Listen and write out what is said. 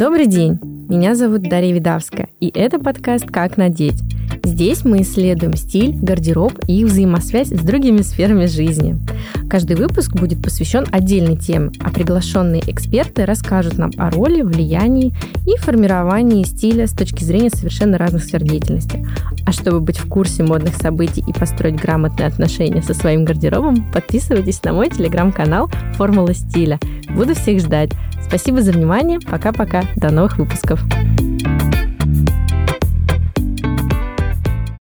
Добрый день! Меня зовут Дарья Видавская, и это подкаст «Как надеть». Здесь мы исследуем стиль, гардероб и взаимосвязь с другими сферами жизни. Каждый выпуск будет посвящен отдельной теме, а приглашенные эксперты расскажут нам о роли, влиянии и формировании стиля с точки зрения совершенно разных сфер деятельности. А чтобы быть в курсе модных событий и построить грамотные отношения со своим гардеробом, подписывайтесь на мой телеграм-канал «Формула стиля». Буду всех ждать. Спасибо за внимание. Пока-пока. До новых выпусков.